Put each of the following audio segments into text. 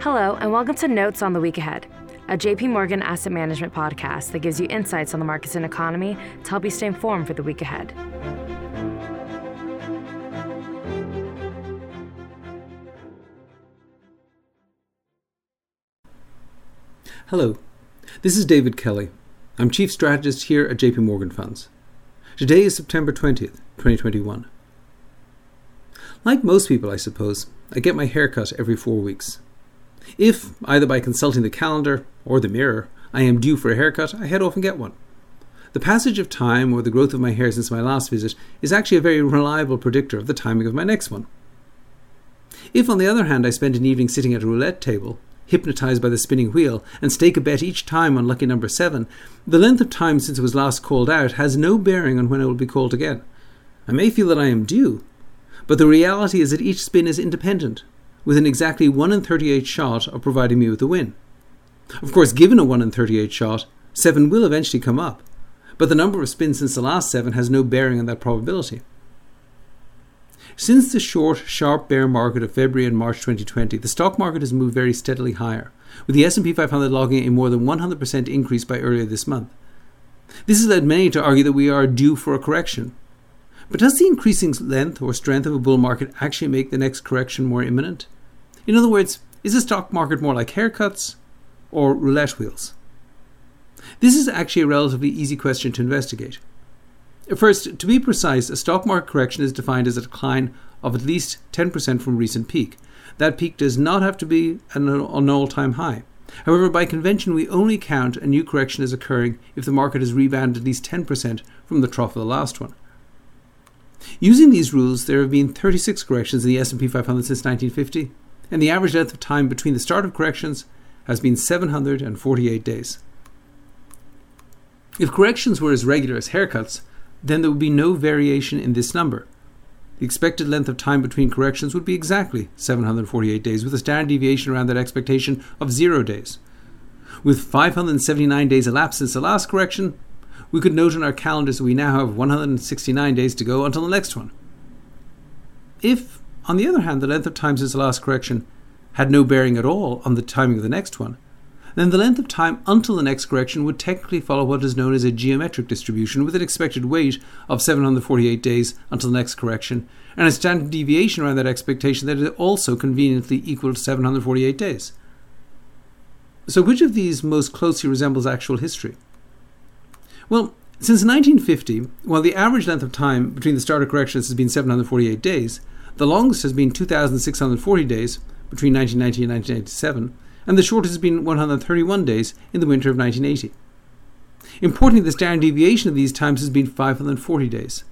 Hello, and welcome to Notes on the Week Ahead, a JP Morgan asset management podcast that gives you insights on the markets and economy to help you stay informed for the week ahead. Hello, this is David Kelly. I'm Chief Strategist here at JP Morgan Funds. Today is September 20th, 2021. Like most people, I suppose, I get my hair cut every four weeks. If, either by consulting the calendar or the mirror, I am due for a haircut, I head off and get one. The passage of time or the growth of my hair since my last visit is actually a very reliable predictor of the timing of my next one. If, on the other hand, I spend an evening sitting at a roulette table, hypnotized by the spinning wheel, and stake a bet each time on lucky number seven, the length of time since it was last called out has no bearing on when it will be called again. I may feel that I am due, but the reality is that each spin is independent, with an exactly 1 in 38 shot of providing me with the win. Of course, given a 1 in 38 shot, 7 will eventually come up, but the number of spins since the last 7 has no bearing on that probability. Since the short, sharp bear market of February and March 2020, the stock market has moved very steadily higher, with the S&P 500 logging a more than 100% increase by earlier this month. This has led many to argue that we are due for a correction. But does the increasing length or strength of a bull market actually make the next correction more imminent? In other words, is the stock market more like haircuts or roulette wheels? This is actually a relatively easy question to investigate. First, to be precise, a stock market correction is defined as a decline of at least 10% from recent peak. That peak does not have to be an, an all time high. However, by convention, we only count a new correction as occurring if the market has rebounded at least 10% from the trough of the last one. Using these rules, there have been 36 corrections in the S&P 500 since 1950, and the average length of time between the start of corrections has been 748 days. If corrections were as regular as haircuts, then there would be no variation in this number. The expected length of time between corrections would be exactly 748 days, with a standard deviation around that expectation of zero days. With 579 days elapsed since the last correction, we could note on our calendars that we now have 169 days to go until the next one. If on the other hand, the length of time since the last correction had no bearing at all on the timing of the next one, then the length of time until the next correction would technically follow what is known as a geometric distribution with an expected wait of 748 days until the next correction and a standard deviation around that expectation that is also conveniently equal to 748 days. So, which of these most closely resembles actual history? Well, since 1950, while the average length of time between the start of corrections has been 748 days, the longest has been 2,640 days between 1990 and 1997, and the shortest has been 131 days in the winter of 1980. Importantly, the standard deviation of these times has been 540 days.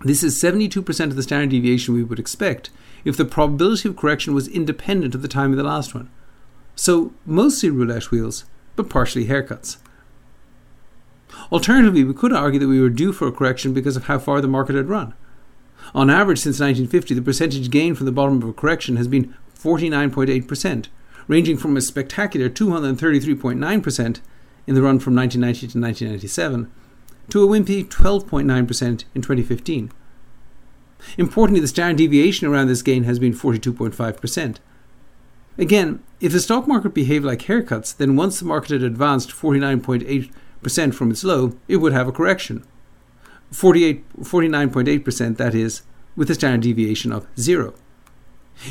This is 72% of the standard deviation we would expect if the probability of correction was independent of the time of the last one. So, mostly roulette wheels, but partially haircuts. Alternatively, we could argue that we were due for a correction because of how far the market had run. On average, since 1950, the percentage gain from the bottom of a correction has been 49.8%, ranging from a spectacular 233.9% in the run from 1990 to 1997 to a wimpy 12.9% in 2015. Importantly, the standard deviation around this gain has been 42.5%. Again, if the stock market behaved like haircuts, then once the market had advanced 49.8% from its low, it would have a correction. 49.8%, that is, with a standard deviation of zero.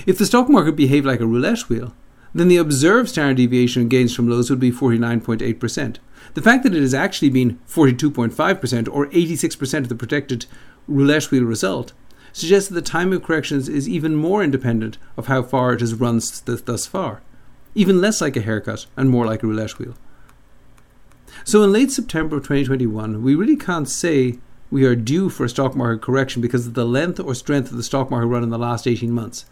If the stock market behaved like a roulette wheel, then the observed standard deviation gains from lows would be 49.8%. The fact that it has actually been 42.5% or 86% of the predicted roulette wheel result suggests that the time of corrections is even more independent of how far it has run thus far, even less like a haircut and more like a roulette wheel. So in late September of 2021, we really can't say we are due for a stock market correction because of the length or strength of the stock market run in the last 18 months.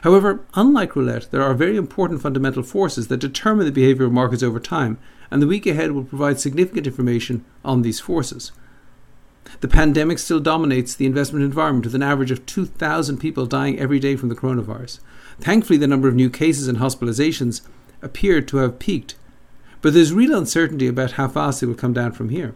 However, unlike roulette, there are very important fundamental forces that determine the behavior of markets over time, and the week ahead will provide significant information on these forces. The pandemic still dominates the investment environment with an average of 2,000 people dying every day from the coronavirus. Thankfully, the number of new cases and hospitalizations appeared to have peaked, but there's real uncertainty about how fast they will come down from here.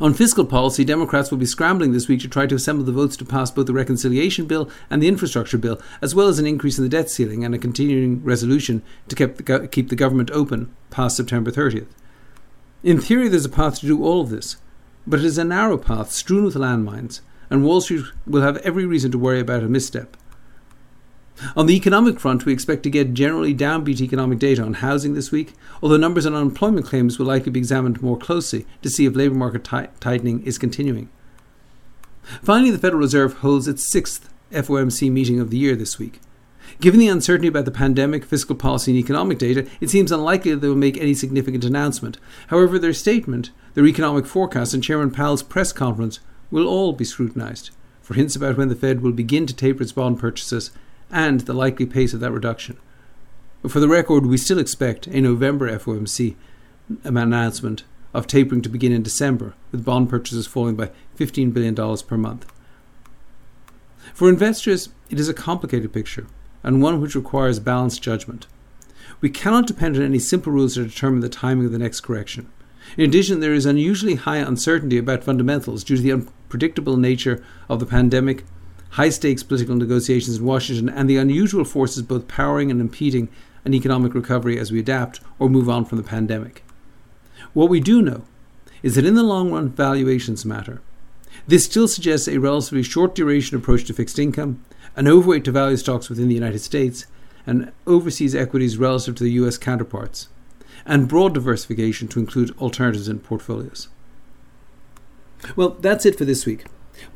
On fiscal policy, Democrats will be scrambling this week to try to assemble the votes to pass both the reconciliation bill and the infrastructure bill, as well as an increase in the debt ceiling and a continuing resolution to keep the, go- keep the government open past September 30th. In theory, there's a path to do all of this, but it is a narrow path strewn with landmines, and Wall Street will have every reason to worry about a misstep. On the economic front, we expect to get generally downbeat economic data on housing this week, although numbers on unemployment claims will likely be examined more closely to see if labour market t- tightening is continuing. Finally, the Federal Reserve holds its sixth FOMC meeting of the year this week. Given the uncertainty about the pandemic, fiscal policy, and economic data, it seems unlikely that they will make any significant announcement. However, their statement, their economic forecast, and Chairman Powell's press conference will all be scrutinised for hints about when the Fed will begin to taper its bond purchases and the likely pace of that reduction. For the record, we still expect a November FOMC announcement of tapering to begin in December, with bond purchases falling by $15 billion per month. For investors, it is a complicated picture, and one which requires balanced judgment. We cannot depend on any simple rules to determine the timing of the next correction. In addition, there is unusually high uncertainty about fundamentals due to the unpredictable nature of the pandemic high stakes political negotiations in Washington, and the unusual forces both powering and impeding an economic recovery as we adapt or move on from the pandemic. What we do know is that in the long run, valuations matter. This still suggests a relatively short duration approach to fixed income, an overweight to value stocks within the United States, and overseas equities relative to the US counterparts, and broad diversification to include alternatives in portfolios. Well, that's it for this week.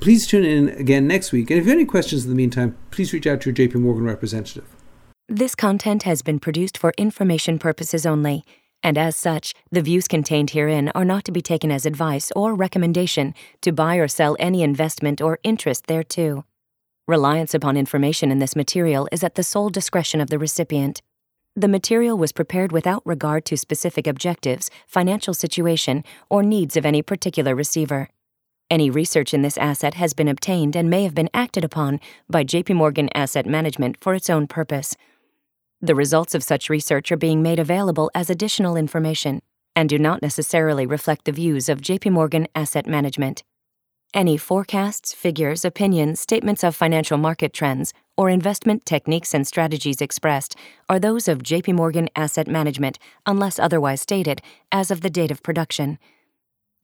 Please tune in again next week. And if you have any questions in the meantime, please reach out to your JP Morgan representative. This content has been produced for information purposes only, and as such, the views contained herein are not to be taken as advice or recommendation to buy or sell any investment or interest thereto. Reliance upon information in this material is at the sole discretion of the recipient. The material was prepared without regard to specific objectives, financial situation, or needs of any particular receiver. Any research in this asset has been obtained and may have been acted upon by JP Morgan Asset Management for its own purpose. The results of such research are being made available as additional information and do not necessarily reflect the views of JP Morgan Asset Management. Any forecasts, figures, opinions, statements of financial market trends, or investment techniques and strategies expressed are those of JP Morgan Asset Management unless otherwise stated as of the date of production.